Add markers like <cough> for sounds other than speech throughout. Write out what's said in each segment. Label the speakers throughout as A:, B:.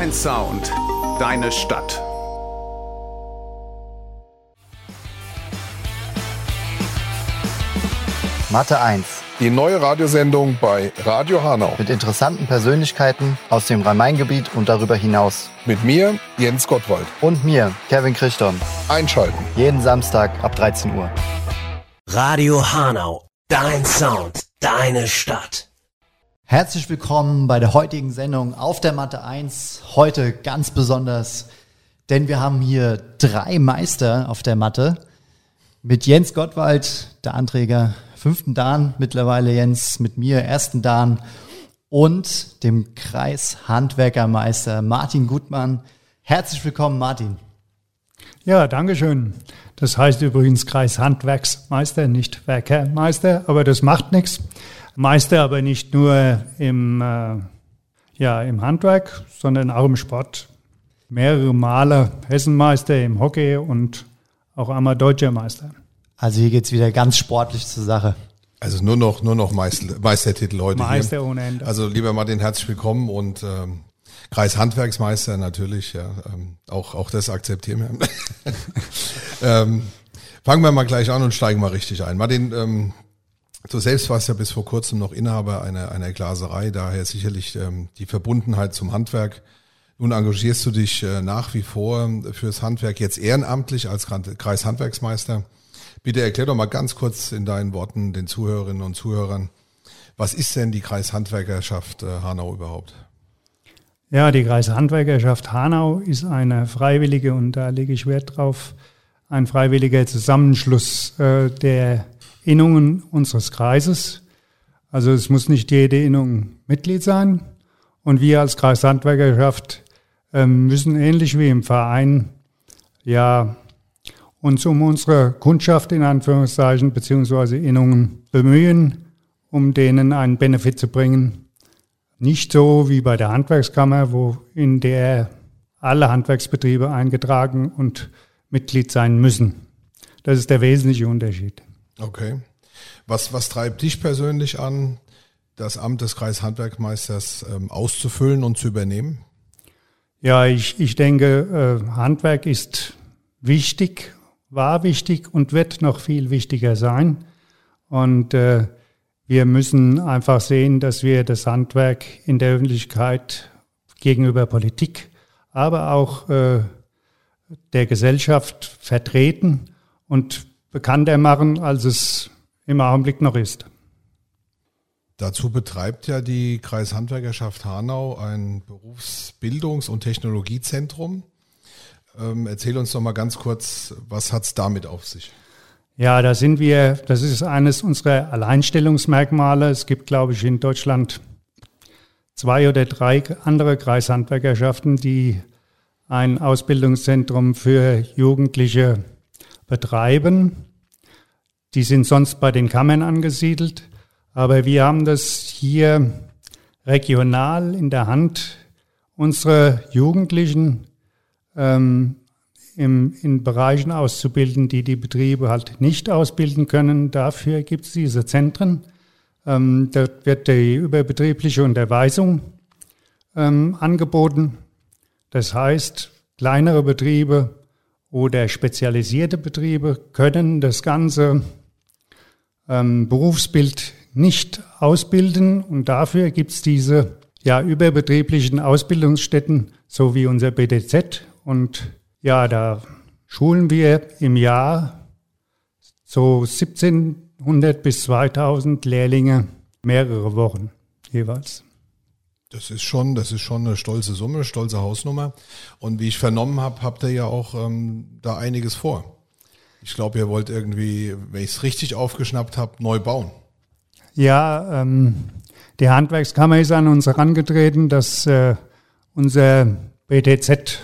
A: Dein Sound, deine Stadt.
B: Mathe 1.
C: Die neue Radiosendung bei Radio Hanau.
B: Mit interessanten Persönlichkeiten aus dem Rhein-Main-Gebiet und darüber hinaus.
C: Mit mir, Jens Gottwald.
B: Und mir, Kevin Christon.
C: Einschalten.
B: Jeden Samstag ab 13 Uhr.
D: Radio Hanau. Dein Sound, deine Stadt.
E: Herzlich willkommen bei der heutigen Sendung auf der Mathe 1. Heute ganz besonders, denn wir haben hier drei Meister auf der Matte. Mit Jens Gottwald, der Anträger fünften Dan, mittlerweile Jens, mit mir ersten Dan und dem Kreishandwerkermeister Martin Gutmann. Herzlich willkommen, Martin.
F: Ja, danke schön. Das heißt übrigens Kreishandwerksmeister, nicht Werkermeister, aber das macht nichts. Meister aber nicht nur im, äh, ja, im Handwerk, sondern auch im Sport. Mehrere Male Hessenmeister im Hockey und auch einmal Deutscher Meister.
E: Also hier geht's wieder ganz sportlich zur Sache.
C: Also nur noch, nur noch Meister, Meistertitel heute
F: Meister
C: hier.
F: ohne Ende.
C: Also lieber Martin, herzlich willkommen und ähm, Kreishandwerksmeister natürlich, ja. Ähm, auch, auch das akzeptieren wir. <laughs> ähm, fangen wir mal gleich an und steigen mal richtig ein. Martin, ähm, Du selbst warst ja bis vor kurzem noch Inhaber einer, einer Glaserei, daher sicherlich ähm, die Verbundenheit zum Handwerk. Nun engagierst du dich äh, nach wie vor fürs Handwerk, jetzt ehrenamtlich als Kreishandwerksmeister. Bitte erklär doch mal ganz kurz in deinen Worten den Zuhörerinnen und Zuhörern, was ist denn die Kreishandwerkerschaft äh, Hanau überhaupt?
F: Ja, die Kreishandwerkerschaft Hanau ist eine freiwillige, und da lege ich Wert drauf, ein freiwilliger Zusammenschluss äh, der Innungen unseres Kreises. Also es muss nicht jede Innung Mitglied sein. Und wir als Kreishandwerkerschaft ähm, müssen ähnlich wie im Verein ja uns um unsere Kundschaft in Anführungszeichen beziehungsweise Innungen bemühen, um denen einen Benefit zu bringen. Nicht so wie bei der Handwerkskammer, wo in der alle Handwerksbetriebe eingetragen und Mitglied sein müssen. Das ist der wesentliche Unterschied.
C: Okay. Was, was treibt dich persönlich an, das Amt des Kreishandwerkmeisters ähm, auszufüllen und zu übernehmen?
F: Ja, ich, ich denke, äh, Handwerk ist wichtig, war wichtig und wird noch viel wichtiger sein. Und äh, wir müssen einfach sehen, dass wir das Handwerk in der Öffentlichkeit gegenüber Politik, aber auch äh, der Gesellschaft vertreten und bekannter machen, als es im Augenblick noch ist.
C: Dazu betreibt ja die Kreishandwerkerschaft Hanau ein Berufsbildungs- und Technologiezentrum. Ähm, erzähl uns doch mal ganz kurz, was hat es damit auf sich?
F: Ja, da sind wir, das ist eines unserer Alleinstellungsmerkmale. Es gibt, glaube ich, in Deutschland zwei oder drei andere Kreishandwerkerschaften, die ein Ausbildungszentrum für Jugendliche betreiben. Die sind sonst bei den Kammern angesiedelt, aber wir haben das hier regional in der Hand, unsere Jugendlichen ähm, im, in Bereichen auszubilden, die die Betriebe halt nicht ausbilden können. Dafür gibt es diese Zentren. Ähm, dort wird die überbetriebliche Unterweisung ähm, angeboten. Das heißt, kleinere Betriebe oder spezialisierte Betriebe können das ganze ähm, Berufsbild nicht ausbilden und dafür gibt es diese ja, überbetrieblichen Ausbildungsstätten, so wie unser BDZ. Und ja, da schulen wir im Jahr so 1700 bis 2000 Lehrlinge mehrere Wochen jeweils.
C: Das ist schon, das ist schon eine stolze Summe, stolze Hausnummer. Und wie ich vernommen habe, habt ihr ja auch ähm, da einiges vor. Ich glaube, ihr wollt irgendwie, wenn ich es richtig aufgeschnappt habe, neu bauen.
F: Ja, ähm, die Handwerkskammer ist an uns herangetreten, dass äh, unser BTZ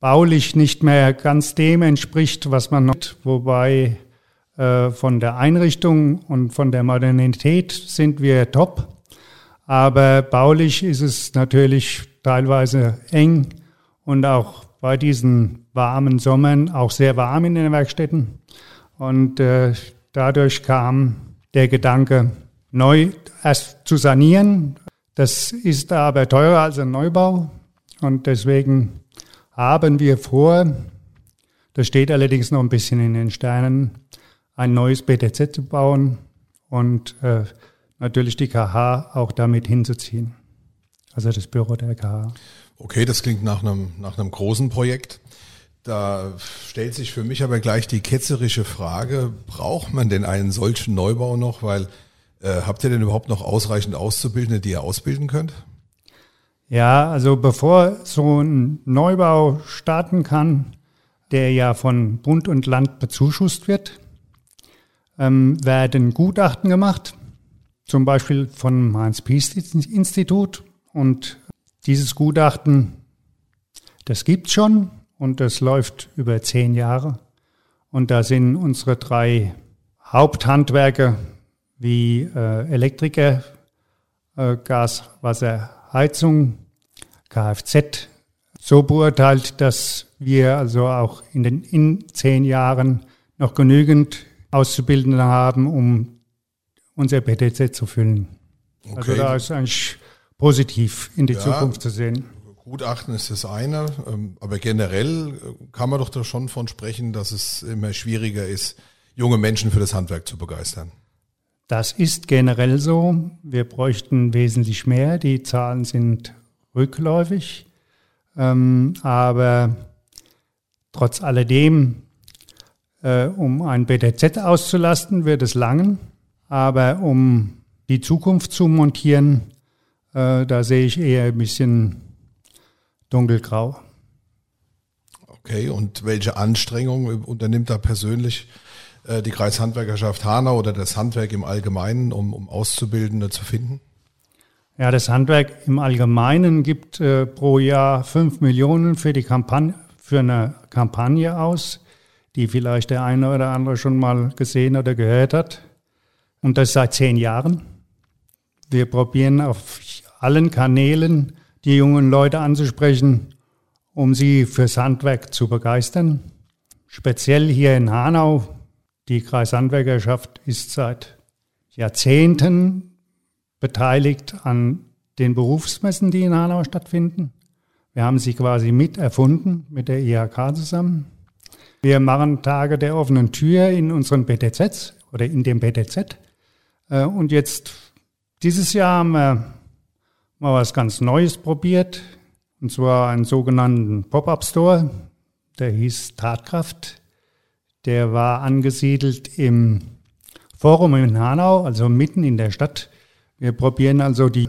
F: baulich nicht mehr ganz dem entspricht, was man noch, wobei äh, von der Einrichtung und von der Modernität sind wir top. Aber baulich ist es natürlich teilweise eng und auch bei diesen warmen Sommern auch sehr warm in den Werkstätten. Und äh, dadurch kam der Gedanke, neu erst zu sanieren. Das ist aber teurer als ein Neubau. Und deswegen haben wir vor, das steht allerdings noch ein bisschen in den Sternen, ein neues BTZ zu bauen und äh, natürlich die KH auch damit hinzuziehen. Also das Büro der KH.
C: Okay, das klingt nach einem, nach einem großen Projekt. Da stellt sich für mich aber gleich die ketzerische Frage, braucht man denn einen solchen Neubau noch? Weil äh, habt ihr denn überhaupt noch ausreichend Auszubildende, die ihr ausbilden könnt?
F: Ja, also bevor so ein Neubau starten kann, der ja von Bund und Land bezuschusst wird, ähm, werden Gutachten gemacht, zum Beispiel vom Heinz-Piest-Institut. Und dieses Gutachten, das gibt's schon und das läuft über zehn Jahre. Und da sind unsere drei Haupthandwerke wie äh, Elektriker, äh, Gas, Wasser, Heizung, Kfz so beurteilt, dass wir also auch in den in zehn Jahren noch genügend Auszubildende haben, um unser BTZ zu füllen. Also
C: Okay.
F: Also da ist eigentlich positiv in die
C: Ja.
F: Zukunft zu sehen.
C: Gutachten ist das eine, ähm, aber generell äh, kann man doch da schon von sprechen, dass es immer schwieriger ist, junge Menschen für das Handwerk zu begeistern.
F: Das ist generell so. Wir bräuchten wesentlich mehr. Die Zahlen sind rückläufig. Ähm, aber trotz alledem, äh, um ein BTZ auszulasten, wird es langen. Aber um die Zukunft zu montieren, äh, da sehe ich eher ein bisschen dunkelgrau.
C: Okay, und welche Anstrengungen unternimmt da persönlich äh, die Kreishandwerkerschaft Hanau oder das Handwerk im Allgemeinen, um, um Auszubildende zu finden?
F: Ja, das Handwerk im Allgemeinen gibt äh, pro Jahr fünf Millionen für die Kampagne, für eine Kampagne aus, die vielleicht der eine oder andere schon mal gesehen oder gehört hat. Und das seit zehn Jahren. Wir probieren auf allen Kanälen die jungen Leute anzusprechen, um sie fürs Handwerk zu begeistern. Speziell hier in Hanau. Die Kreishandwerkerschaft ist seit Jahrzehnten beteiligt an den Berufsmessen, die in Hanau stattfinden. Wir haben sie quasi mit erfunden, mit der IHK zusammen. Wir machen Tage der offenen Tür in unseren BTZs oder in dem BTZ. Äh, Und jetzt, dieses Jahr haben wir mal was ganz Neues probiert. Und zwar einen sogenannten Pop-Up-Store. Der hieß Tatkraft. Der war angesiedelt im Forum in Hanau, also mitten in der Stadt. Wir probieren also die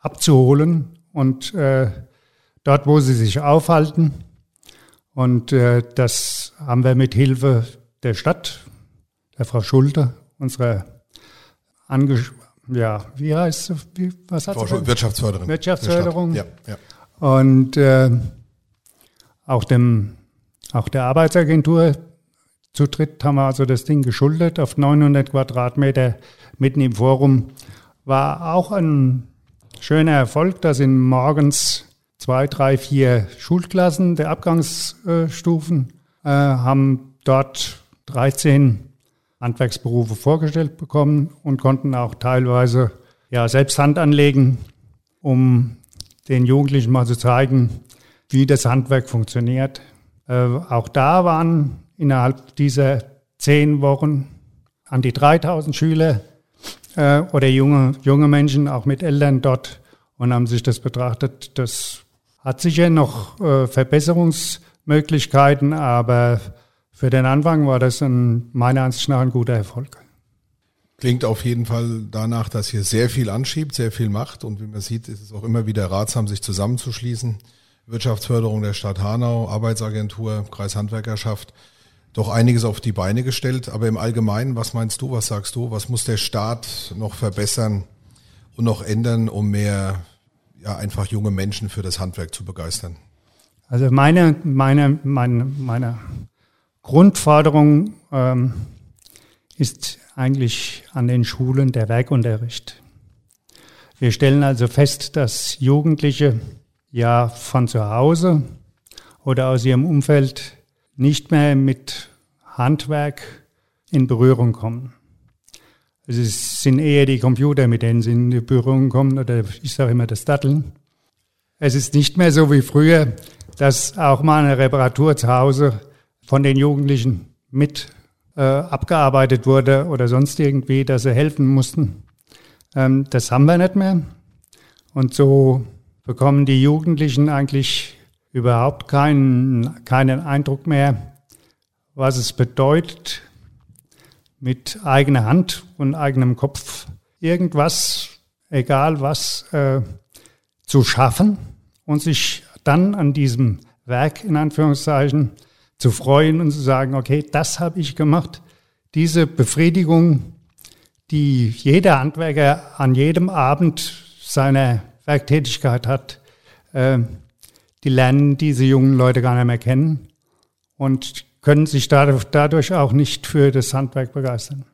F: abzuholen und äh, dort, wo sie sich aufhalten. Und äh, das haben wir mit Hilfe der Stadt, der Frau Schulte, unserer Ange ja, wie heißt? Wie, was hat
C: Wirtschaftsförderin.
F: Wirtschaftsförderung.
C: Der Stadt. Ja, ja.
F: Und äh, auch, dem, auch der Arbeitsagentur zu dritt haben wir also das Ding geschuldet auf 900 Quadratmeter mitten im Forum. War auch ein schöner Erfolg. Da sind morgens zwei, drei, vier Schulklassen der Abgangsstufen, äh, haben dort 13 Handwerksberufe vorgestellt bekommen und konnten auch teilweise ja, selbst Hand anlegen, um den Jugendlichen mal zu zeigen, wie das Handwerk funktioniert. Äh, auch da waren innerhalb dieser zehn Wochen an die 3000 Schüler äh, oder junge, junge Menschen, auch mit Eltern dort und haben sich das betrachtet. Das hat sicher noch äh, Verbesserungsmöglichkeiten, aber für den Anfang war das ein, meiner Ansicht nach ein guter Erfolg.
C: Klingt auf jeden Fall danach, dass hier sehr viel anschiebt, sehr viel macht. Und wie man sieht, ist es auch immer wieder ratsam, sich zusammenzuschließen. Wirtschaftsförderung der Stadt Hanau, Arbeitsagentur, Kreishandwerkerschaft. Doch einiges auf die Beine gestellt. Aber im Allgemeinen, was meinst du, was sagst du? Was muss der Staat noch verbessern und noch ändern, um mehr, ja, einfach junge Menschen für das Handwerk zu begeistern?
F: Also meine, meine, meine, meine Grundforderung ähm, ist eigentlich an den Schulen der Werkunterricht. Wir stellen also fest, dass Jugendliche ja von zu Hause oder aus ihrem Umfeld nicht mehr mit Handwerk in Berührung kommen. Es sind eher die Computer, mit denen sie in die Berührung kommen, oder ich sage immer das Datteln. es ist nicht mehr so wie früher, dass auch mal eine Reparatur zu Hause von den Jugendlichen mit äh, abgearbeitet wurde oder sonst irgendwie, dass sie helfen mussten. Ähm, das haben wir nicht mehr. Und so bekommen die Jugendlichen eigentlich überhaupt keinen, keinen Eindruck mehr, was es bedeutet, mit eigener Hand und eigenem Kopf irgendwas, egal was, äh, zu schaffen und sich dann an diesem Werk in Anführungszeichen zu freuen und zu sagen, okay, das habe ich gemacht. Diese Befriedigung, die jeder Handwerker an jedem Abend seiner Werktätigkeit hat, äh, die lernen diese jungen Leute gar nicht mehr kennen und können sich dadurch auch nicht für das Handwerk begeistern.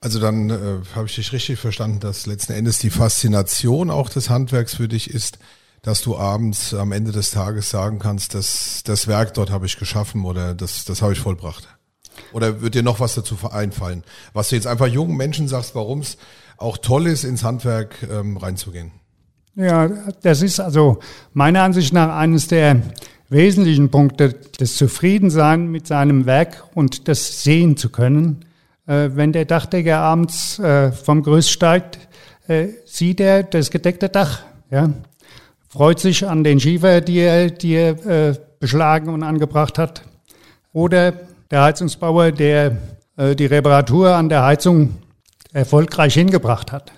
C: Also dann äh, habe ich dich richtig verstanden, dass letzten Endes die Faszination auch des Handwerks für dich ist, dass du abends am Ende des Tages sagen kannst, dass das Werk dort habe ich geschaffen oder das, das habe ich vollbracht. Oder wird dir noch was dazu einfallen, was du jetzt einfach jungen Menschen sagst, warum es auch toll ist, ins Handwerk ähm, reinzugehen?
F: Ja, das ist also meiner Ansicht nach eines der wesentlichen Punkte, das Zufriedensein mit seinem Werk und das sehen zu können äh, wenn der Dachdecker abends äh, vom Gerüst steigt, äh, sieht er das gedeckte Dach. Ja? Freut sich an den Schiefer, die er, die er äh, beschlagen und angebracht hat. Oder der Heizungsbauer, der äh, die Reparatur an der Heizung erfolgreich hingebracht hat.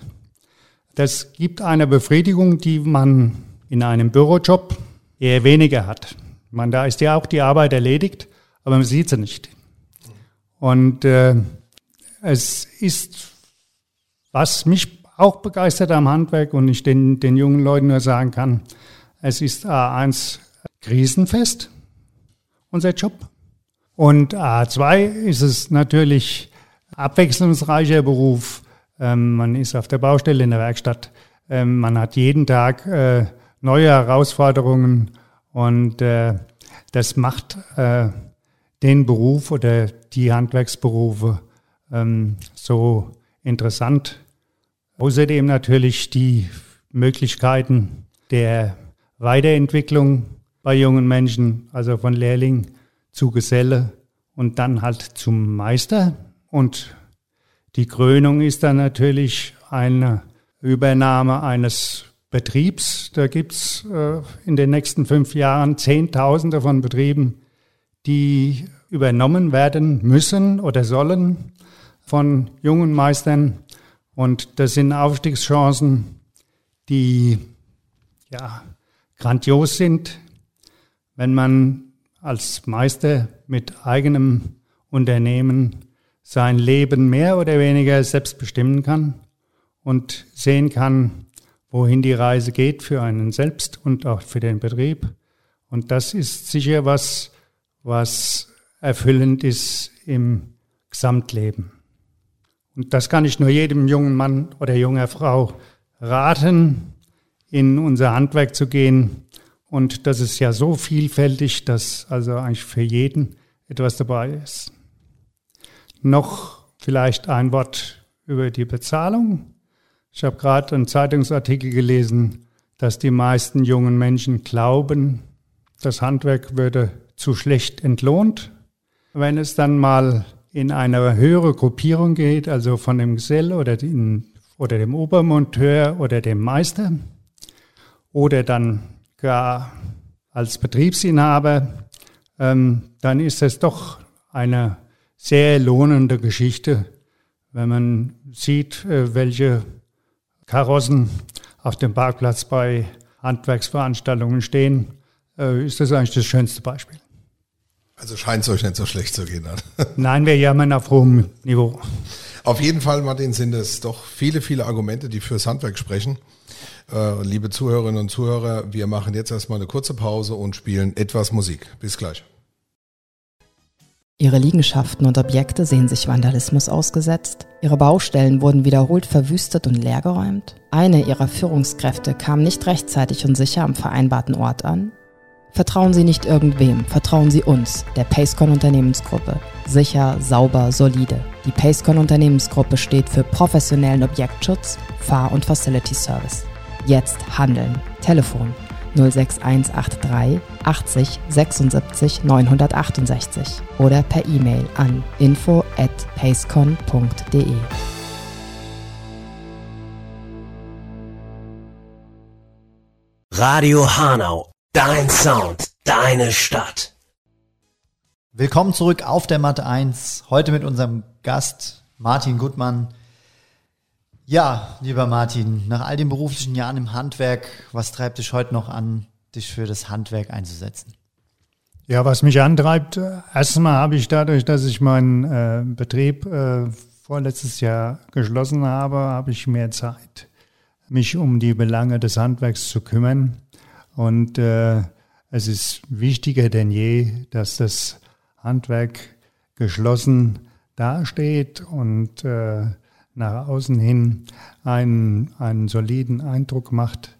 F: Das gibt eine Befriedigung, die man in einem Bürojob eher weniger hat. Man, da ist ja auch die Arbeit erledigt, aber man sieht sie nicht. Und äh, es ist, was mich auch begeistert am Handwerk und ich den, den jungen Leuten nur sagen kann, es ist A1 krisenfest, unser Job. Und A2 ist es natürlich abwechslungsreicher Beruf. Ähm, man ist auf der Baustelle in der Werkstatt. Ähm, man hat jeden Tag äh, neue Herausforderungen und äh, das macht äh, den Beruf oder die Handwerksberufe ähm, so interessant. Außerdem natürlich die Möglichkeiten der Weiterentwicklung bei jungen Menschen, also von Lehrling zu Geselle und dann halt zum Meister. Und die Krönung ist dann natürlich eine Übernahme eines Betriebs. Da gibt's äh, in den nächsten fünf Jahren Zehntausende von Betrieben, die übernommen werden müssen oder sollen von jungen Meistern. Und das sind Aufstiegschancen, die ja, grandios sind, wenn man als Meister mit eigenem Unternehmen sein Leben mehr oder weniger selbst bestimmen kann und sehen kann, wohin die Reise geht für einen selbst und auch für den Betrieb. Und das ist sicher was, was erfüllend ist im Gesamtleben. Und das kann ich nur jedem jungen Mann oder junger Frau raten, in unser Handwerk zu gehen. Und das ist ja so vielfältig, dass also eigentlich für jeden etwas dabei ist. Noch vielleicht ein Wort über die Bezahlung. Ich habe gerade einen Zeitungsartikel gelesen, dass die meisten jungen Menschen glauben, das Handwerk würde zu schlecht entlohnt. Wenn es dann mal in eine höhere Gruppierung geht, also von dem Gesell oder, den, oder dem Obermonteur oder dem Meister oder dann gar als Betriebsinhaber, ähm, dann ist es doch eine sehr lohnende Geschichte, wenn man sieht, äh, welche Karossen auf dem Parkplatz bei Handwerksveranstaltungen stehen, äh, ist das eigentlich das schönste Beispiel.
C: Also scheint es euch nicht so schlecht zu gehen. <laughs>
F: Nein, wir jammern auf hohem Niveau.
C: Auf jeden Fall, Martin, sind es doch viele, viele Argumente, die fürs Handwerk sprechen. Äh, liebe Zuhörerinnen und Zuhörer, wir machen jetzt erstmal eine kurze Pause und spielen etwas Musik. Bis gleich.
G: Ihre Liegenschaften und Objekte sehen sich Vandalismus ausgesetzt. Ihre Baustellen wurden wiederholt verwüstet und leergeräumt. Eine ihrer Führungskräfte kam nicht rechtzeitig und sicher am vereinbarten Ort an. Vertrauen Sie nicht irgendwem, vertrauen Sie uns, der Pacecon Unternehmensgruppe. Sicher, sauber, solide. Die Pacecon Unternehmensgruppe steht für professionellen Objektschutz, Fahr- und Facility Service. Jetzt handeln. Telefon 06183 80 76 968 oder per E-Mail an info at pacecon.de.
D: Radio Hanau, dein Sound, deine Stadt.
E: Willkommen zurück auf der Matte 1. Heute mit unserem Gast Martin Gutmann. Ja, lieber Martin, nach all den beruflichen Jahren im Handwerk, was treibt dich heute noch an, dich für das Handwerk einzusetzen?
F: Ja, was mich antreibt, äh, erstmal habe ich dadurch, dass ich meinen äh, Betrieb äh, vorletztes Jahr geschlossen habe, habe ich mehr Zeit, mich um die Belange des Handwerks zu kümmern. Und äh, es ist wichtiger denn je, dass das Handwerk geschlossen dasteht und äh, nach außen hin einen, einen soliden Eindruck macht.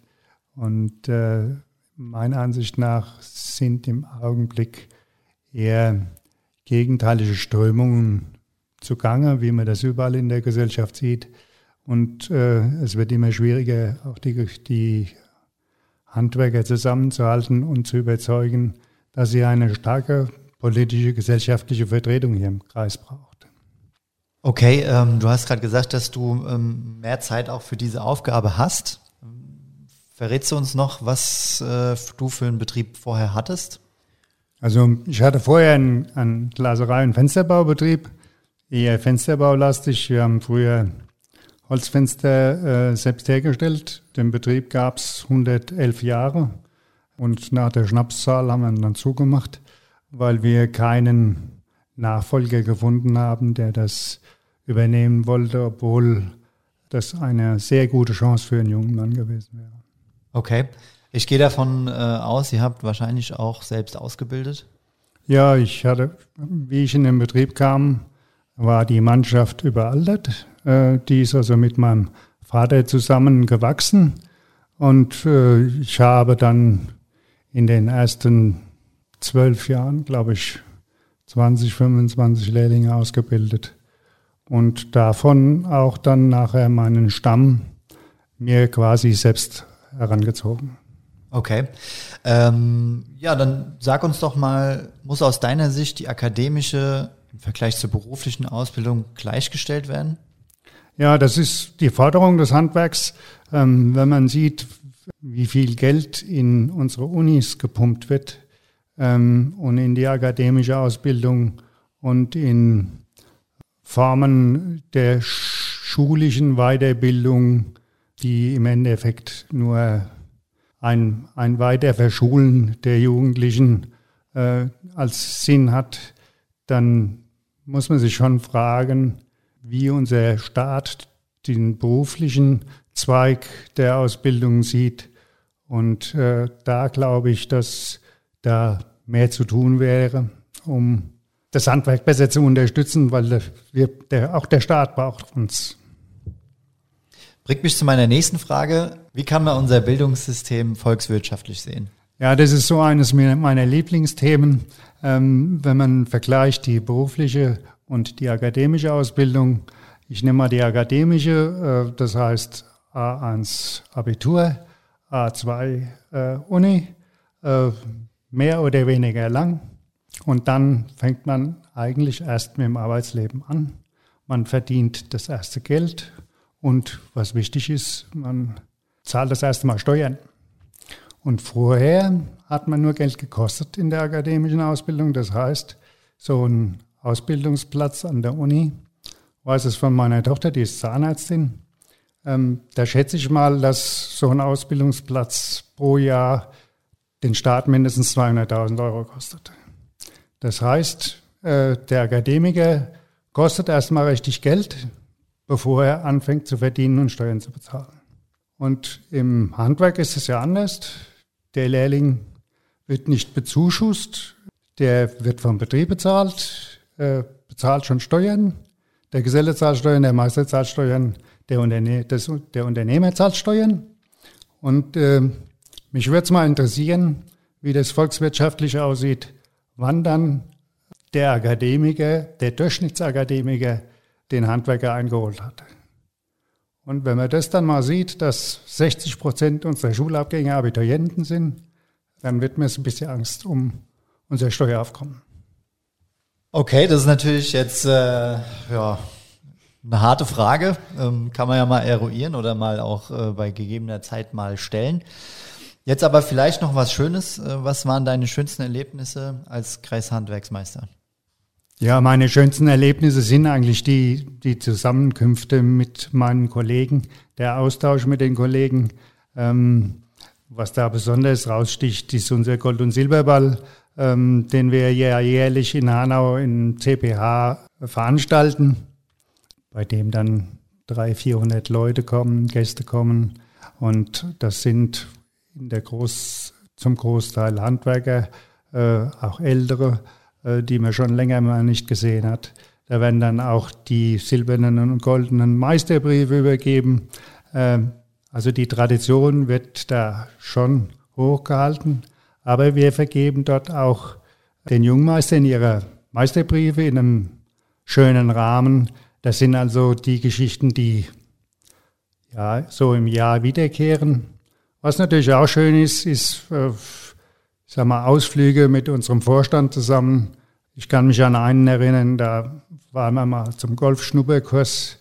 F: Und äh, meiner Ansicht nach sind im Augenblick eher gegenteilige Strömungen zugange, wie man das überall in der Gesellschaft sieht. Und äh, es wird immer schwieriger, auch die, die Handwerker zusammenzuhalten und zu überzeugen, dass sie eine starke politische, gesellschaftliche Vertretung hier im Kreis braucht.
E: Okay, ähm, du hast gerade gesagt, dass du ähm, mehr Zeit auch für diese Aufgabe hast. Verrätst du uns noch, was äh, du für einen Betrieb vorher hattest?
F: Also ich hatte vorher einen, einen Glaserei- und Fensterbaubetrieb, eher Fensterbaulastig. Wir haben früher Holzfenster äh, selbst hergestellt. Den Betrieb gab es 111 Jahre und nach der Schnapszahl haben wir ihn dann zugemacht, weil wir keinen Nachfolger gefunden haben, der das übernehmen wollte, obwohl das eine sehr gute Chance für einen jungen Mann gewesen wäre.
E: Okay. Ich gehe davon äh, aus, ihr habt wahrscheinlich auch selbst ausgebildet.
F: Ja, ich hatte, wie ich in den Betrieb kam, war die Mannschaft überaltert. Äh, die ist also mit meinem Vater zusammen gewachsen. Und äh, ich habe dann in den ersten zwölf Jahren, glaube ich, 20, 25 Lehrlinge ausgebildet. Und davon auch dann nachher meinen Stamm mir quasi selbst herangezogen.
E: Okay. Ähm, ja, dann sag uns doch mal, muss aus deiner Sicht die akademische im Vergleich zur beruflichen Ausbildung gleichgestellt werden?
F: Ja, das ist die Forderung des Handwerks. Ähm, wenn man sieht, wie viel Geld in unsere Unis gepumpt wird ähm, und in die akademische Ausbildung und in Formen der schulischen Weiterbildung, die im Endeffekt nur ein, ein Weiterverschulen der Jugendlichen äh, als Sinn hat, dann muss man sich schon fragen, wie unser Staat den beruflichen Zweig der Ausbildung sieht. Und äh, da glaube ich, dass da mehr zu tun wäre, um das Handwerk besser zu unterstützen, weil wir, der, auch der Staat braucht uns.
E: Bringt mich zu meiner nächsten Frage. Wie kann man unser Bildungssystem volkswirtschaftlich sehen?
F: Ja, das ist so eines meiner Lieblingsthemen. Ähm, wenn man vergleicht die berufliche und die akademische Ausbildung. Ich nehme mal die akademische, äh, das heißt A1 Abitur, A2 äh, Uni, äh, mehr oder weniger lang. Und dann fängt man eigentlich erst mit dem Arbeitsleben an. Man verdient das erste Geld und was wichtig ist, man zahlt das erste Mal Steuern. Und vorher hat man nur Geld gekostet in der akademischen Ausbildung. Das heißt, so ein Ausbildungsplatz an der Uni, weiß es von meiner Tochter, die ist Zahnärztin. Ähm, da schätze ich mal, dass so ein Ausbildungsplatz pro Jahr den Staat mindestens 200.000 Euro kostet. Das heißt, äh, der Akademiker kostet erstmal richtig Geld, bevor er anfängt zu verdienen und Steuern zu bezahlen. Und im Handwerk ist es ja anders. Der Lehrling wird nicht bezuschusst, der wird vom Betrieb bezahlt, äh, bezahlt schon Steuern. Der Geselle zahlt Steuern, der Meister zahlt Steuern, der, Unterne das, der Unternehmer zahlt Steuern. Und äh, mich würde es mal interessieren, wie das volkswirtschaftlich aussieht, wann dann der Akademiker, der Durchschnittsakademiker, den Handwerker eingeholt hat. Und wenn man das dann mal sieht, dass 60 Prozent unserer Schulabgänger Abiturienten sind, dann wird mir so ein bisschen Angst um unser Steueraufkommen.
E: Okay, das ist natürlich jetzt äh, ja, eine harte Frage. Ähm, kann man ja mal eruieren oder mal auch äh, bei gegebener Zeit mal stellen. Jetzt aber vielleicht noch was Schönes. Äh, was waren deine schönsten Erlebnisse als Kreishandwerksmeister?
F: Ja, meine schönsten Erlebnisse sind eigentlich die, die Zusammenkünfte mit meinen Kollegen, der Austausch mit den Kollegen. Ähm, was da besonders raussticht, ist unser Gold- und Silberball, ähm, den wir ja jährlich in Hanau in CPH veranstalten, bei dem dann 300, 400 Leute kommen, Gäste kommen. Und das sind in der Groß, zum Großteil Handwerker, äh, auch ältere äh, die man schon länger mal nicht gesehen hat. Da werden dann auch die silbernen und goldenen Meisterbriefe übergeben. Ähm, also die Tradition wird da schon hochgehalten. Aber wir vergeben dort auch den Jungmeistern ihre Meisterbriefe in einem schönen Rahmen. Das sind also die Geschichten, die ja so im Jahr wiederkehren. Was natürlich auch schön ist, ist äh, sag mal, Ausflüge mit unserem Vorstand zusammen. Ich kann mich an einen erinnern, da waren wir mal zum Golfschnupperkurs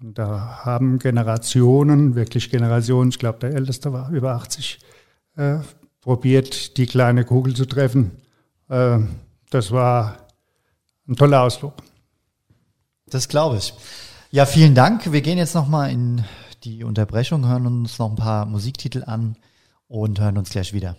F: und da haben Generationen, wirklich Generationen, ich glaube, der Älteste war über 80, äh, probiert, die kleine Kugel zu treffen. Äh, das war ein toller Ausflug.
E: Das glaube ich. Ja, vielen Dank. Wir gehen jetzt nochmal in die Unterbrechung, hören uns noch ein paar Musiktitel an und hören uns gleich wieder.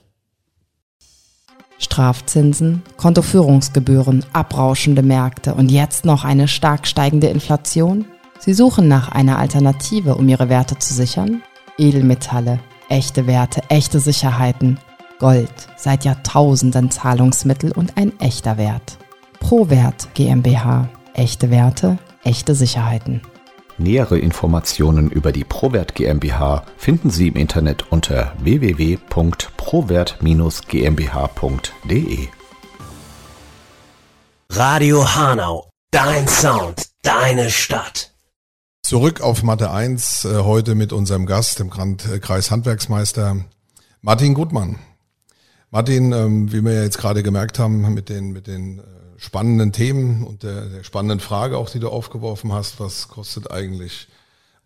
G: Strafzinsen, Kontoführungsgebühren, abrauschende Märkte und jetzt noch eine stark steigende Inflation? Sie suchen nach einer Alternative, um ihre Werte zu sichern? Edelmetalle, echte Werte, echte Sicherheiten. Gold, seit Jahrtausenden Zahlungsmittel und ein echter Wert. ProWert GmbH. Echte Werte, echte Sicherheiten.
H: Nähere Informationen über die Prowert GmbH finden Sie im Internet unter www.prowert-gmbh.de.
D: Radio Hanau, dein Sound, deine Stadt.
C: Zurück auf Mathe 1, äh, heute mit unserem Gast, dem äh, Kreishandwerksmeister Martin Gutmann. Martin, ähm, wie wir ja jetzt gerade gemerkt haben, mit den, mit den äh, spannenden Themen und der, der spannenden Frage auch, die du aufgeworfen hast, was kostet eigentlich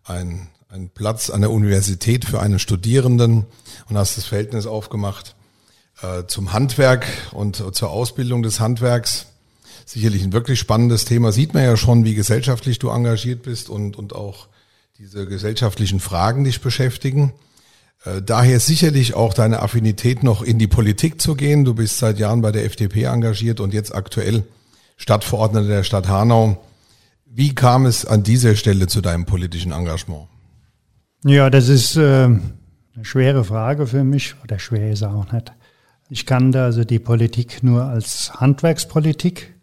C: ein, ein Platz an der Universität für einen Studierenden und hast das Verhältnis aufgemacht äh, zum Handwerk und zur Ausbildung des Handwerks. Sicherlich ein wirklich spannendes Thema. Sieht man ja schon, wie gesellschaftlich du engagiert bist und, und auch diese gesellschaftlichen Fragen dich beschäftigen. Äh, daher sicherlich auch deine Affinität noch in die Politik zu gehen. Du bist seit Jahren bei der FDP engagiert und jetzt aktuell Stadtverordneter der Stadt Hanau. Wie kam es an dieser Stelle zu deinem politischen Engagement?
F: Ja, das ist äh, eine schwere Frage für mich, oder schwer ist auch nicht. Ich kannte also die Politik nur als Handwerkspolitik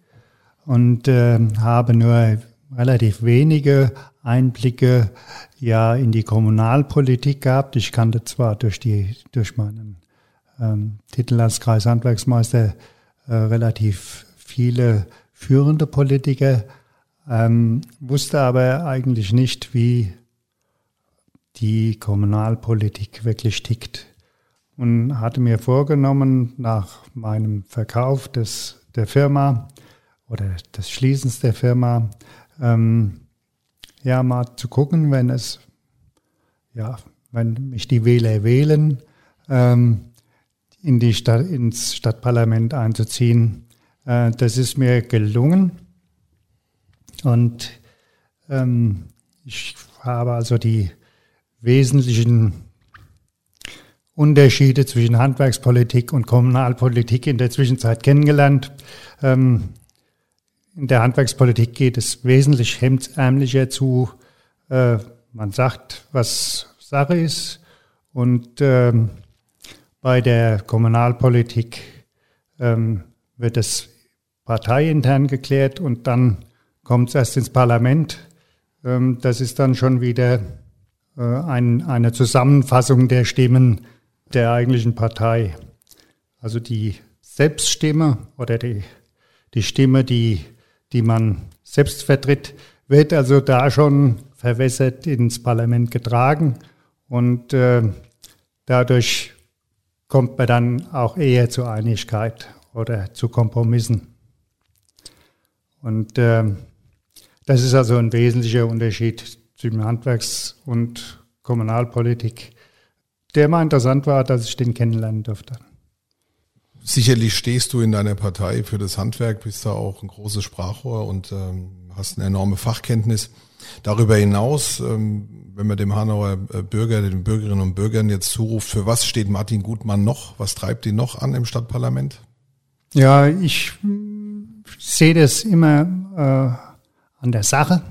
F: und äh, habe nur relativ wenige Einblicke ja in die Kommunalpolitik gehabt. Ich kannte zwar durch die durch meinen ähm, Titel als Kreishandwerksmeister äh, relativ viele führende Politiker, ähm, wusste aber eigentlich nicht, wie die Kommunalpolitik wirklich tickt und hatte mir vorgenommen, nach meinem Verkauf des, der Firma oder des Schließens der Firma, ähm, ja, mal zu gucken, wenn es, ja, wenn mich die Wähler wählen, ähm, in die Stadt, ins Stadtparlament einzuziehen. Äh, das ist mir gelungen. Und ähm, ich habe also die wesentlichen Unterschiede zwischen Handwerkspolitik und Kommunalpolitik in der Zwischenzeit kennengelernt. Ähm, in der Handwerkspolitik geht es wesentlich hemdsärmlicher zu. Äh, man sagt, was Sache ist. Und ähm, bei der Kommunalpolitik ähm, wird es parteiintern geklärt und dann kommt es erst ins Parlament. Ähm, das ist dann schon wieder äh, ein, eine Zusammenfassung der Stimmen der eigentlichen Partei. Also die Selbststimme oder die, die Stimme, die die man selbst vertritt, wird also da schon verwässert ins Parlament getragen und äh, dadurch kommt man dann auch eher zur Einigkeit oder zu Kompromissen. Und äh, das ist also ein wesentlicher Unterschied zwischen Handwerks- und Kommunalpolitik, der mal interessant war, dass ich den kennenlernen durfte.
C: Sicherlich stehst du in deiner Partei für das Handwerk, bist da auch ein großes Sprachrohr und ähm, hast eine enorme Fachkenntnis. Darüber hinaus, ähm, wenn man dem Hanauer äh, Bürger, den Bürgerinnen und Bürgern jetzt zuruft, für was steht Martin Gutmann noch? Was treibt ihn noch an im Stadtparlament?
F: Ja, ich sehe das immer äh, an der Sache.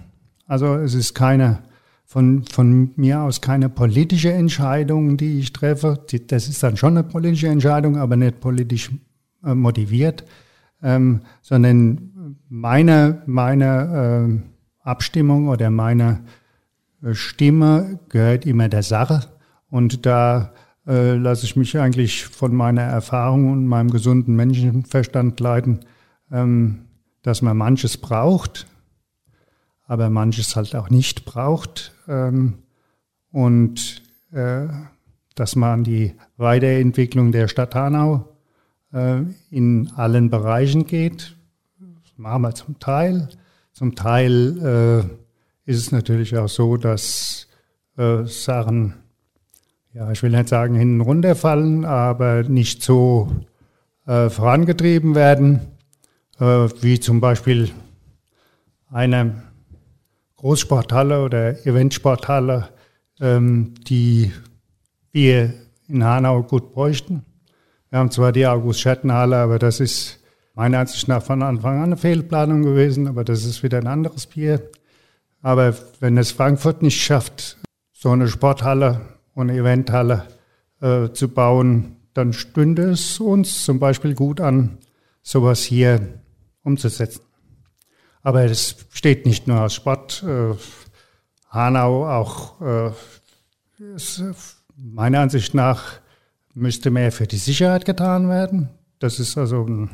F: Also es ist keine von, von mir aus keine politische Entscheidung, die ich treffe. Das ist dann schon eine politische Entscheidung, aber nicht politisch äh, motiviert, ähm, sondern meine, meine äh, Abstimmung oder meine äh, Stimme gehört immer der Sache. Und da äh, lasse ich mich eigentlich von meiner Erfahrung und meinem gesunden Menschenverstand leiten, ähm, dass man manches braucht, aber manches halt auch nicht braucht. Ähm, und äh, dass man die Weiterentwicklung der Stadt Hanau äh, in allen Bereichen geht. Das machen wir zum Teil. Zum Teil äh, ist es natürlich auch so, dass äh, Sachen, ja, ich will nicht sagen hinten runterfallen, aber nicht so äh, vorangetrieben werden, äh, wie zum Beispiel eine Großsporthalle oder Eventsporthalle, ähm, die wir in Hanau gut bräuchten. Wir haben zwar die August-Scherten-Halle, aber das ist meiner Ansicht nach von Anfang an eine Fehlplanung gewesen, aber das ist wieder ein anderes Bier. Aber wenn es Frankfurt nicht schafft, so eine Sporthalle und eine Eventhalle äh, zu bauen, dann stünde es uns zum Beispiel gut an, sowas hier umzusetzen. Aber es steht nicht nur aus Sport. Äh, Hanau auch, äh, meiner Ansicht nach, müsste mehr für die Sicherheit getan werden. Das ist also ein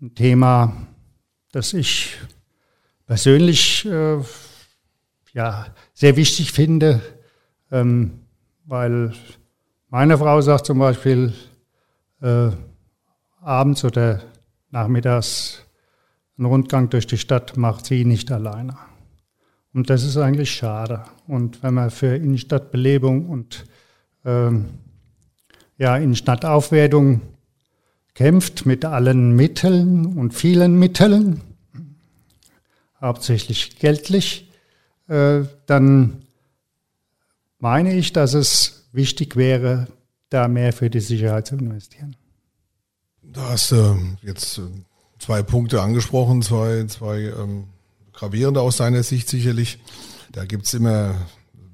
F: ein Thema, das ich persönlich äh, ja, sehr wichtig finde, ähm, weil meine Frau sagt zum Beispiel, äh, abends oder nachmittags einen Rundgang durch die Stadt macht sie nicht alleine. Und das ist eigentlich schade. Und wenn man für Innenstadtbelebung und ähm, ja, Innenstadtaufwertung kämpft mit allen Mitteln und vielen Mitteln, hauptsächlich geldlich, äh, dann meine ich, dass es wichtig wäre, da mehr für die Sicherheit zu investieren.
C: Du hast äh, jetzt zwei Punkte angesprochen, zwei, zwei ähm, gravierende aus deiner Sicht sicherlich. Da gibt's immer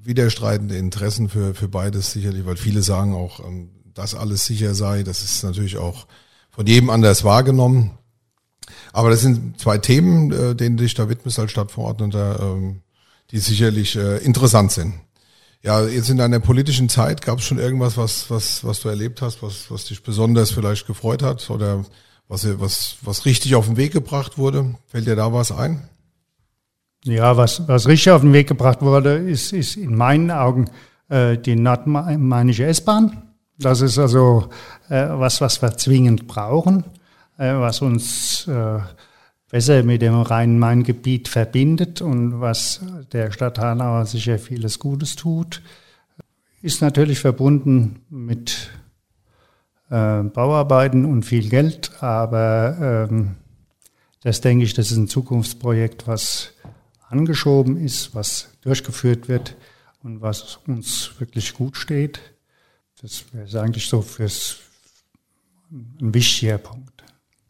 C: widerstreitende Interessen für, für beides sicherlich, weil viele sagen auch, ähm, dass alles sicher sei. Das ist natürlich auch von jedem anders wahrgenommen. Aber das sind zwei Themen, äh, denen dich da widmest als Stadtverordneter, ähm, die sicherlich äh, interessant sind. Ja, jetzt in deiner politischen Zeit gab es schon irgendwas, was, was, was du erlebt hast, was, was dich besonders vielleicht gefreut hat oder was, was, was richtig auf den Weg gebracht wurde? Fällt dir da was ein?
F: Ja, was, was richtig auf den Weg gebracht wurde, ist, ist in meinen Augen äh, die nordmainische S-Bahn. Das ist also äh, was, was wir zwingend brauchen, äh, was uns äh, besser mit dem Rhein-Main-Gebiet verbindet und was der Stadt Hanau sicher vieles Gutes tut. Ist natürlich verbunden mit äh, Bauarbeiten und viel Geld, aber ähm, das denke ich, das ist ein Zukunftsprojekt, was angeschoben ist, was durchgeführt wird und was uns wirklich gut steht. Das wäre eigentlich so fürs ein wichtiger Punkt.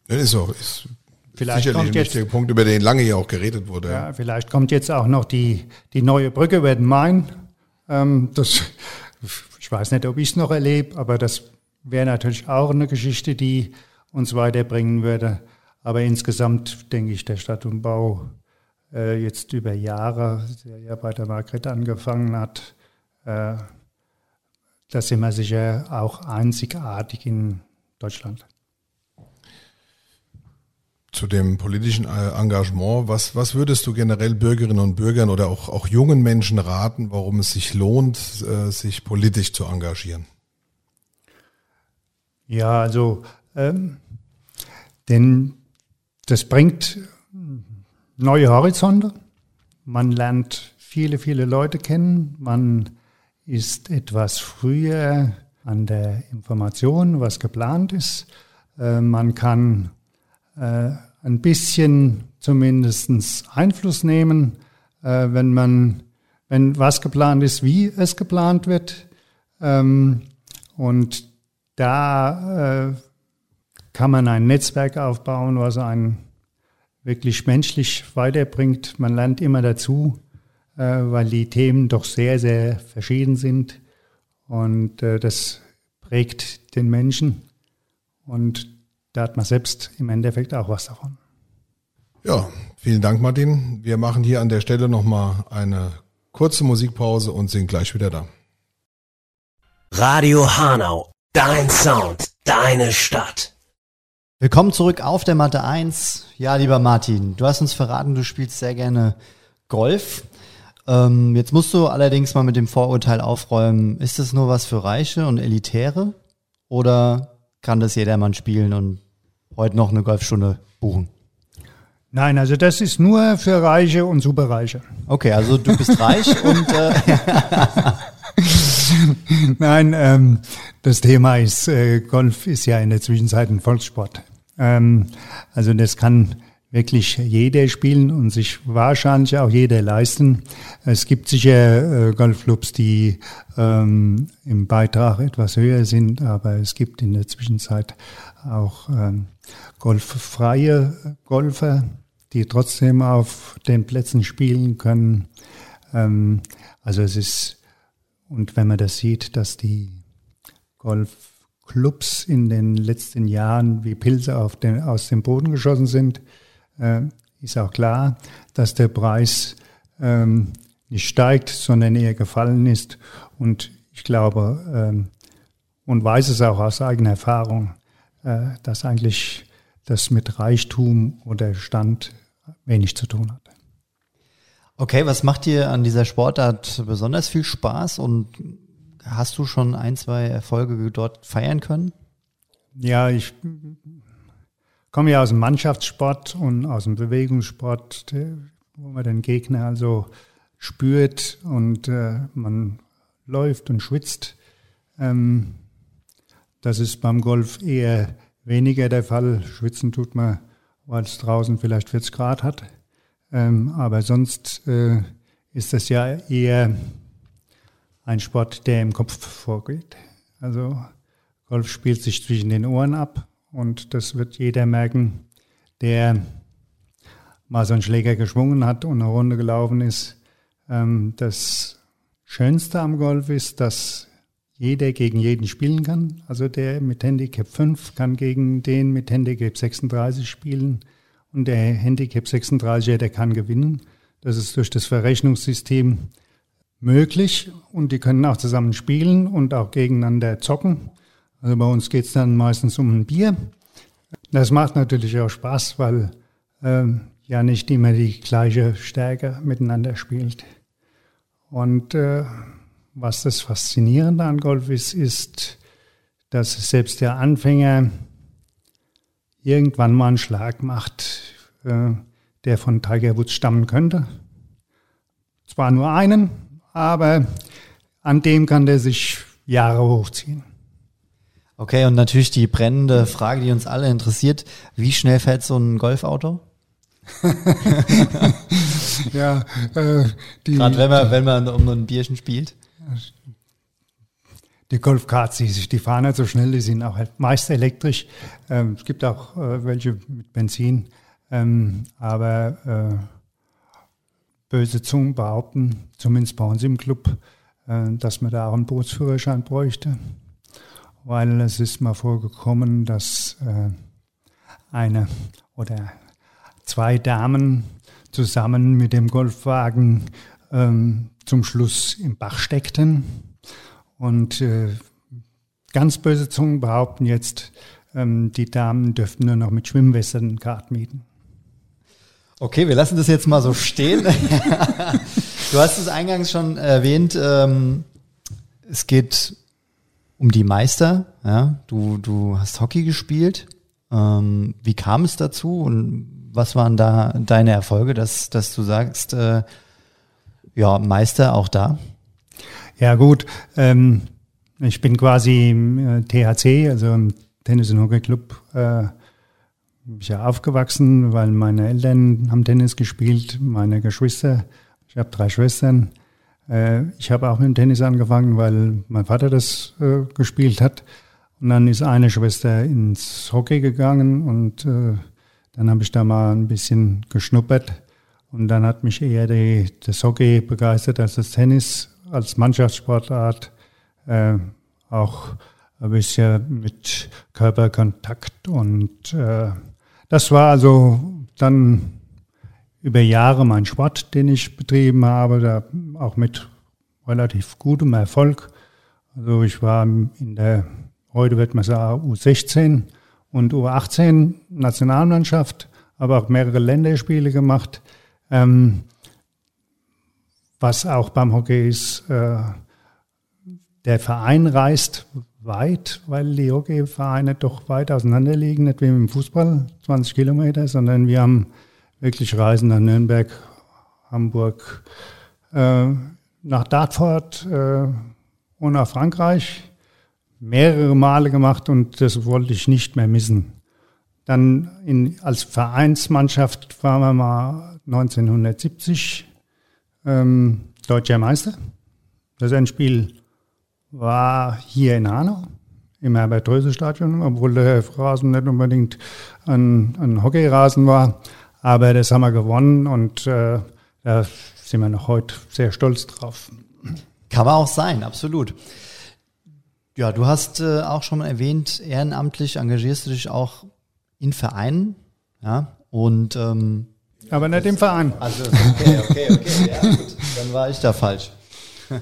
C: Das ist auch ist vielleicht sicherlich ein wichtiger Punkt, über den lange ja auch geredet wurde.
F: Ja, vielleicht kommt jetzt auch noch die, die neue Brücke über den Main. Ähm, das, ich weiß nicht, ob ich es noch erlebe, aber das wäre natürlich auch eine Geschichte, die uns weiterbringen würde. Aber insgesamt denke ich, der Stadtumbau äh, jetzt über Jahre, der ja bei der Margret angefangen hat, äh, da sind wir sicher auch einzigartig in Deutschland.
C: zu dem politischen äh, Engagement. Was, was würdest du generell Bürgerinnen und Bürgern oder auch, auch jungen Menschen raten, warum es sich lohnt, äh, sich politisch zu engagieren?
F: Ja, also, ähm, denn das bringt neue Horizonte. Man lernt viele, viele Leute kennen. Man ist etwas früher an der Information, was geplant ist. Äh, man kann äh, ein bisschen zumindest Einfluss nehmen, äh, wenn man, wenn was geplant ist, wie es geplant wird. Ähm, und da äh, kann man ein Netzwerk aufbauen, was einen wirklich menschlich weiterbringt. Man lernt immer dazu, äh, weil die Themen doch sehr, sehr verschieden sind. Und äh, das prägt den Menschen. Und da hat man selbst im Endeffekt auch was davon.
C: Ja, vielen Dank, Martin. Wir machen hier an der Stelle nochmal eine kurze Musikpause und sind gleich wieder da.
D: Radio Hanau, dein Sound, deine Stadt.
E: Willkommen zurück auf der Matte 1. Ja, lieber Martin, du hast uns verraten, du spielst sehr gerne Golf. Ähm, jetzt musst du allerdings mal mit dem Vorurteil aufräumen, ist das nur was für Reiche und Elitäre? Oder kann das jedermann spielen und heute noch eine Golfstunde buchen?
F: Nein, also das ist nur für Reiche und Superreiche.
E: Okay, also du bist reich und äh, <laughs> <laughs>
F: Nein, ähm, das Thema ist, äh, Golf ist ja in der Zwischenzeit ein Volkssport. Ähm, also das kann wirklich jeder spielen und sich wahrscheinlich auch jeder leisten. Es gibt sicher äh, Golfclubs, die ähm, im Beitrag etwas höher sind, aber es gibt in der Zwischenzeit auch ähm, golffreie Golfer, die trotzdem auf den Plätzen spielen können. Ähm, also es ist, und wenn man das sieht, dass die Golfclubs in den letzten Jahren wie Pilze den, aus dem Boden geschossen sind, äh, ist auch klar, dass der Preis ähm, nicht steigt, sondern eher gefallen ist. Und ich glaube ähm, und weiß es auch aus eigener Erfahrung, äh, dass eigentlich das mit Reichtum oder Stand wenig zu tun hat.
E: Okay, was macht dir an dieser Sportart besonders viel Spaß und hast du schon ein, zwei Erfolge dort feiern können?
F: Ja, ich komme ja aus dem Mannschaftssport und aus dem Bewegungssport, wo man den Gegner also spürt und äh, man läuft und schwitzt. Ähm, das ist beim Golf eher weniger der Fall. Schwitzen tut man, weil es draußen vielleicht 40 Grad hat. Ähm, aber sonst äh, ist das ja eher ein Sport, der im Kopf vorgeht. Also Golf spielt sich zwischen den Ohren ab und das wird jeder merken, der mal so einen Schläger geschwungen hat und eine Runde gelaufen ist. Ähm, das Schönste am Golf ist, dass jeder gegen jeden spielen kann. Also der mit Handicap 5 kann gegen den mit Handicap 36 spielen und der Handicap 36er, der kann gewinnen. Das ist durch das Verrechnungssystem möglich und die können auch zusammen spielen und auch gegeneinander zocken. Also bei uns geht es dann meistens um ein Bier. Das macht natürlich auch Spaß, weil ähm, ja nicht immer die gleiche Stärke miteinander spielt. Und äh, was das Faszinierende an Golf ist, ist, dass selbst der Anfänger irgendwann mal einen Schlag macht, äh, der von Tiger Woods stammen könnte. Zwar nur einen, aber an dem kann der sich Jahre hochziehen.
E: Okay, und natürlich die brennende Frage, die uns alle interessiert, wie schnell fährt so ein Golfauto? <laughs>
F: ja, äh,
E: die, Gerade wenn man, wenn man um ein Bierchen spielt.
F: Die Golfkarts, die, die fahren halt so schnell, die sind auch halt meist elektrisch. Ähm, es gibt auch äh, welche mit Benzin. Ähm, aber äh, böse Zungen behaupten, zumindest bei uns im Club, äh, dass man da auch einen Bootsführerschein bräuchte. Weil es ist mal vorgekommen, dass äh, eine oder zwei Damen zusammen mit dem Golfwagen ähm, zum Schluss im Bach steckten. Und äh, ganz böse Zungen behaupten jetzt, ähm, die Damen dürften nur noch mit Schwimmwässern Kart mieten.
E: Okay, wir lassen das jetzt mal so stehen. <laughs> du hast es eingangs schon erwähnt, ähm, es geht um die Meister. Ja? Du, du hast Hockey gespielt. Ähm, wie kam es dazu und was waren da deine Erfolge, dass, dass du sagst, äh, ja, Meister auch da?
F: Ja gut, ähm, ich bin quasi im äh, THC, also im Tennis- und Hockey Club, äh, ja aufgewachsen, weil meine Eltern haben Tennis gespielt, meine Geschwister, ich habe drei Schwestern. Äh, ich habe auch mit dem Tennis angefangen, weil mein Vater das äh, gespielt hat. Und dann ist eine Schwester ins Hockey gegangen und äh, dann habe ich da mal ein bisschen geschnuppert. Und dann hat mich eher die, das Hockey begeistert als das Tennis als Mannschaftssportart. Äh, auch ein bisschen mit Körperkontakt. Und äh, das war also dann über Jahre mein Sport, den ich betrieben habe, da auch mit relativ gutem Erfolg. Also ich war in der, heute wird man sagen, U16 und U18 Nationalmannschaft, aber auch mehrere Länderspiele gemacht. Ähm, was auch beim Hockey ist, äh, der Verein reist weit, weil die Hockeyvereine doch weit auseinander liegen, nicht wie im Fußball, 20 Kilometer, sondern wir haben wirklich Reisen nach Nürnberg, Hamburg, äh, nach Dartford äh, und nach Frankreich mehrere Male gemacht und das wollte ich nicht mehr missen. Dann in, als Vereinsmannschaft waren wir mal 1970 ähm, deutscher Meister. Das Endspiel war hier in Hanau im Herbert-Dröse-Stadion, obwohl der Rasen nicht unbedingt ein, ein Hockeyrasen war. Aber das haben wir gewonnen und äh, da sind wir noch heute sehr stolz drauf.
E: Kann man auch sein, absolut. Ja, du hast äh, auch schon mal erwähnt, ehrenamtlich engagierst du dich auch in Vereinen, ja, und ähm,
F: aber nicht im Verein.
E: Also okay, okay, okay, ja gut, dann war ich da falsch. <laughs>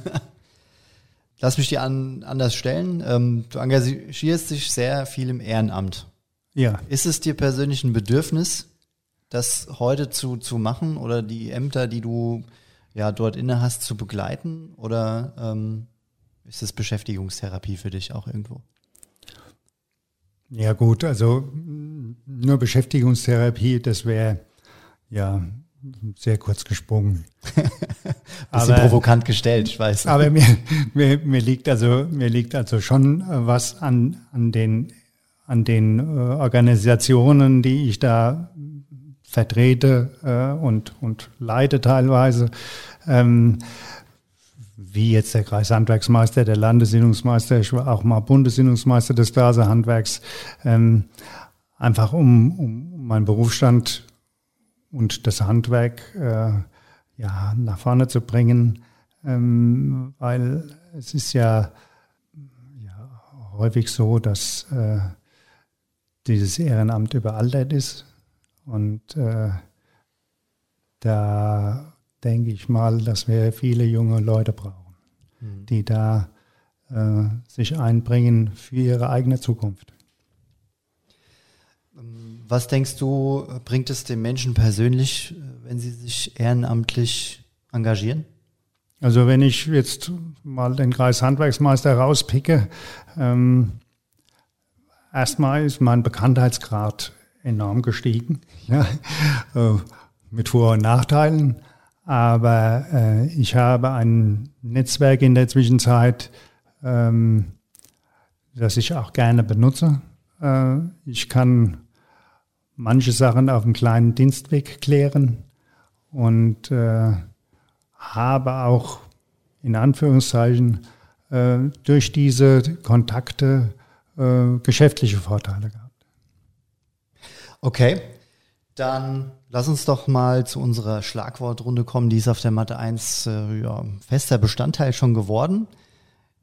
E: Lass mich dir an, anders stellen. Ähm, du engagierst dich sehr viel im Ehrenamt.
F: Ja.
E: Ist es dir persönlich ein Bedürfnis, das heute zu, zu machen oder die Ämter, die du ja dort inne hast, zu begleiten? Oder ähm, ist es Beschäftigungstherapie für dich auch irgendwo?
F: Ja gut, also nur Beschäftigungstherapie, das wäre ja sehr kurz gesprungen. <laughs>
E: Bisschen aber, provokant gestellt, ich weiß.
F: Aber mir, mir, mir liegt also mir liegt also schon was an an den an den äh, Organisationen, die ich da vertrete äh, und und leite teilweise. Ähm, wie jetzt der Kreishandwerksmeister, der Landesinnungsmeister, ich war auch mal Bundesinnungsmeister des Glaserhandwerks, ähm, einfach um, um meinen Berufsstand und das Handwerk äh, ja, nach vorne zu bringen, ähm, weil es ist ja, ja häufig so, dass äh, dieses Ehrenamt überaltert ist und äh, da denke ich mal, dass wir viele junge Leute brauchen, mhm. die da äh, sich einbringen für ihre eigene Zukunft.
E: Was denkst du, bringt es den Menschen persönlich, wenn sie sich ehrenamtlich engagieren?
F: Also wenn ich jetzt mal den Kreis Handwerksmeister rauspicke, ähm, erstmal ist mein Bekanntheitsgrad enorm gestiegen, <laughs> ja, äh, mit Vor- und Nachteilen. Aber äh, ich habe ein Netzwerk in der Zwischenzeit, ähm, das ich auch gerne benutze. Äh, ich kann manche Sachen auf einem kleinen Dienstweg klären und äh, habe auch in Anführungszeichen äh, durch diese Kontakte geschäftliche Vorteile gehabt.
E: Okay, dann lass uns doch mal zu unserer Schlagwortrunde kommen. Die ist auf der Mathe 1 äh, ja, fester Bestandteil schon geworden.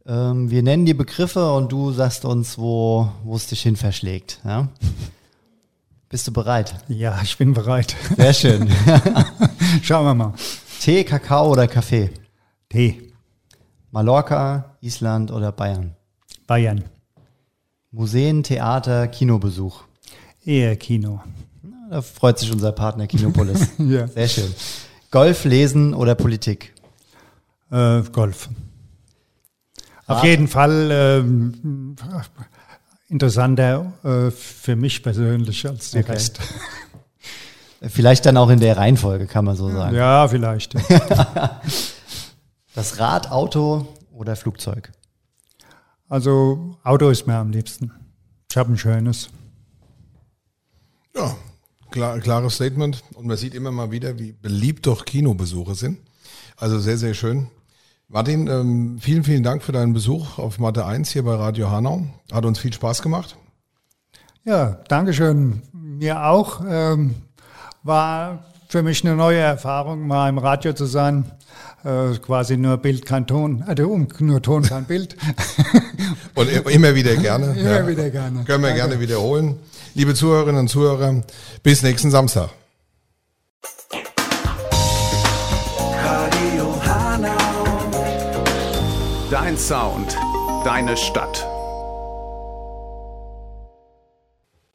E: Ähm, wir nennen die Begriffe und du sagst uns, wo wo es dich hin verschlägt. Ja? <laughs> Bist du bereit?
F: Ja, ich bin bereit.
E: Sehr schön. <laughs>
F: Schauen wir mal.
E: Tee, Kakao oder Kaffee?
F: Tee.
E: Mallorca, Island oder Bayern?
F: Bayern.
E: Museen, Theater, Kinobesuch.
F: Eher Kino.
E: Da freut sich unser Partner Kinopolis. <laughs>
F: Ja.
E: Sehr schön. Golf, Lesen oder Politik?
F: Äh, Golf. Auf jeden Fall ähm, interessanter äh, für mich persönlich als die
E: Okay.
F: Rest. <laughs>
E: Vielleicht dann auch in der Reihenfolge, kann man so sagen.
F: Ja, vielleicht. <laughs>
E: Das Rad, Auto oder Flugzeug?
F: Also Auto ist mir am liebsten. Ich habe ein schönes.
C: Ja, klar, klares Statement. Und man sieht immer mal wieder, wie beliebt doch Kinobesuche sind. Also sehr, sehr schön. Martin, ähm, vielen, vielen Dank für deinen Besuch auf Mathe 1 hier bei Radio Hanau. Hat uns viel Spaß gemacht.
F: Ja, Dankeschön. Mir auch. Ähm, war für mich eine neue Erfahrung, mal im Radio zu sein. Äh, quasi nur Bild, kein Ton. Äh, um, nur Ton, kein Bild. <laughs>
C: Und immer wieder gerne.
F: Immer wieder gerne.
C: Können wir
F: Danke.
C: gerne wiederholen. Liebe Zuhörerinnen und Zuhörer, bis nächsten Samstag.
A: Dein Sound, deine Stadt.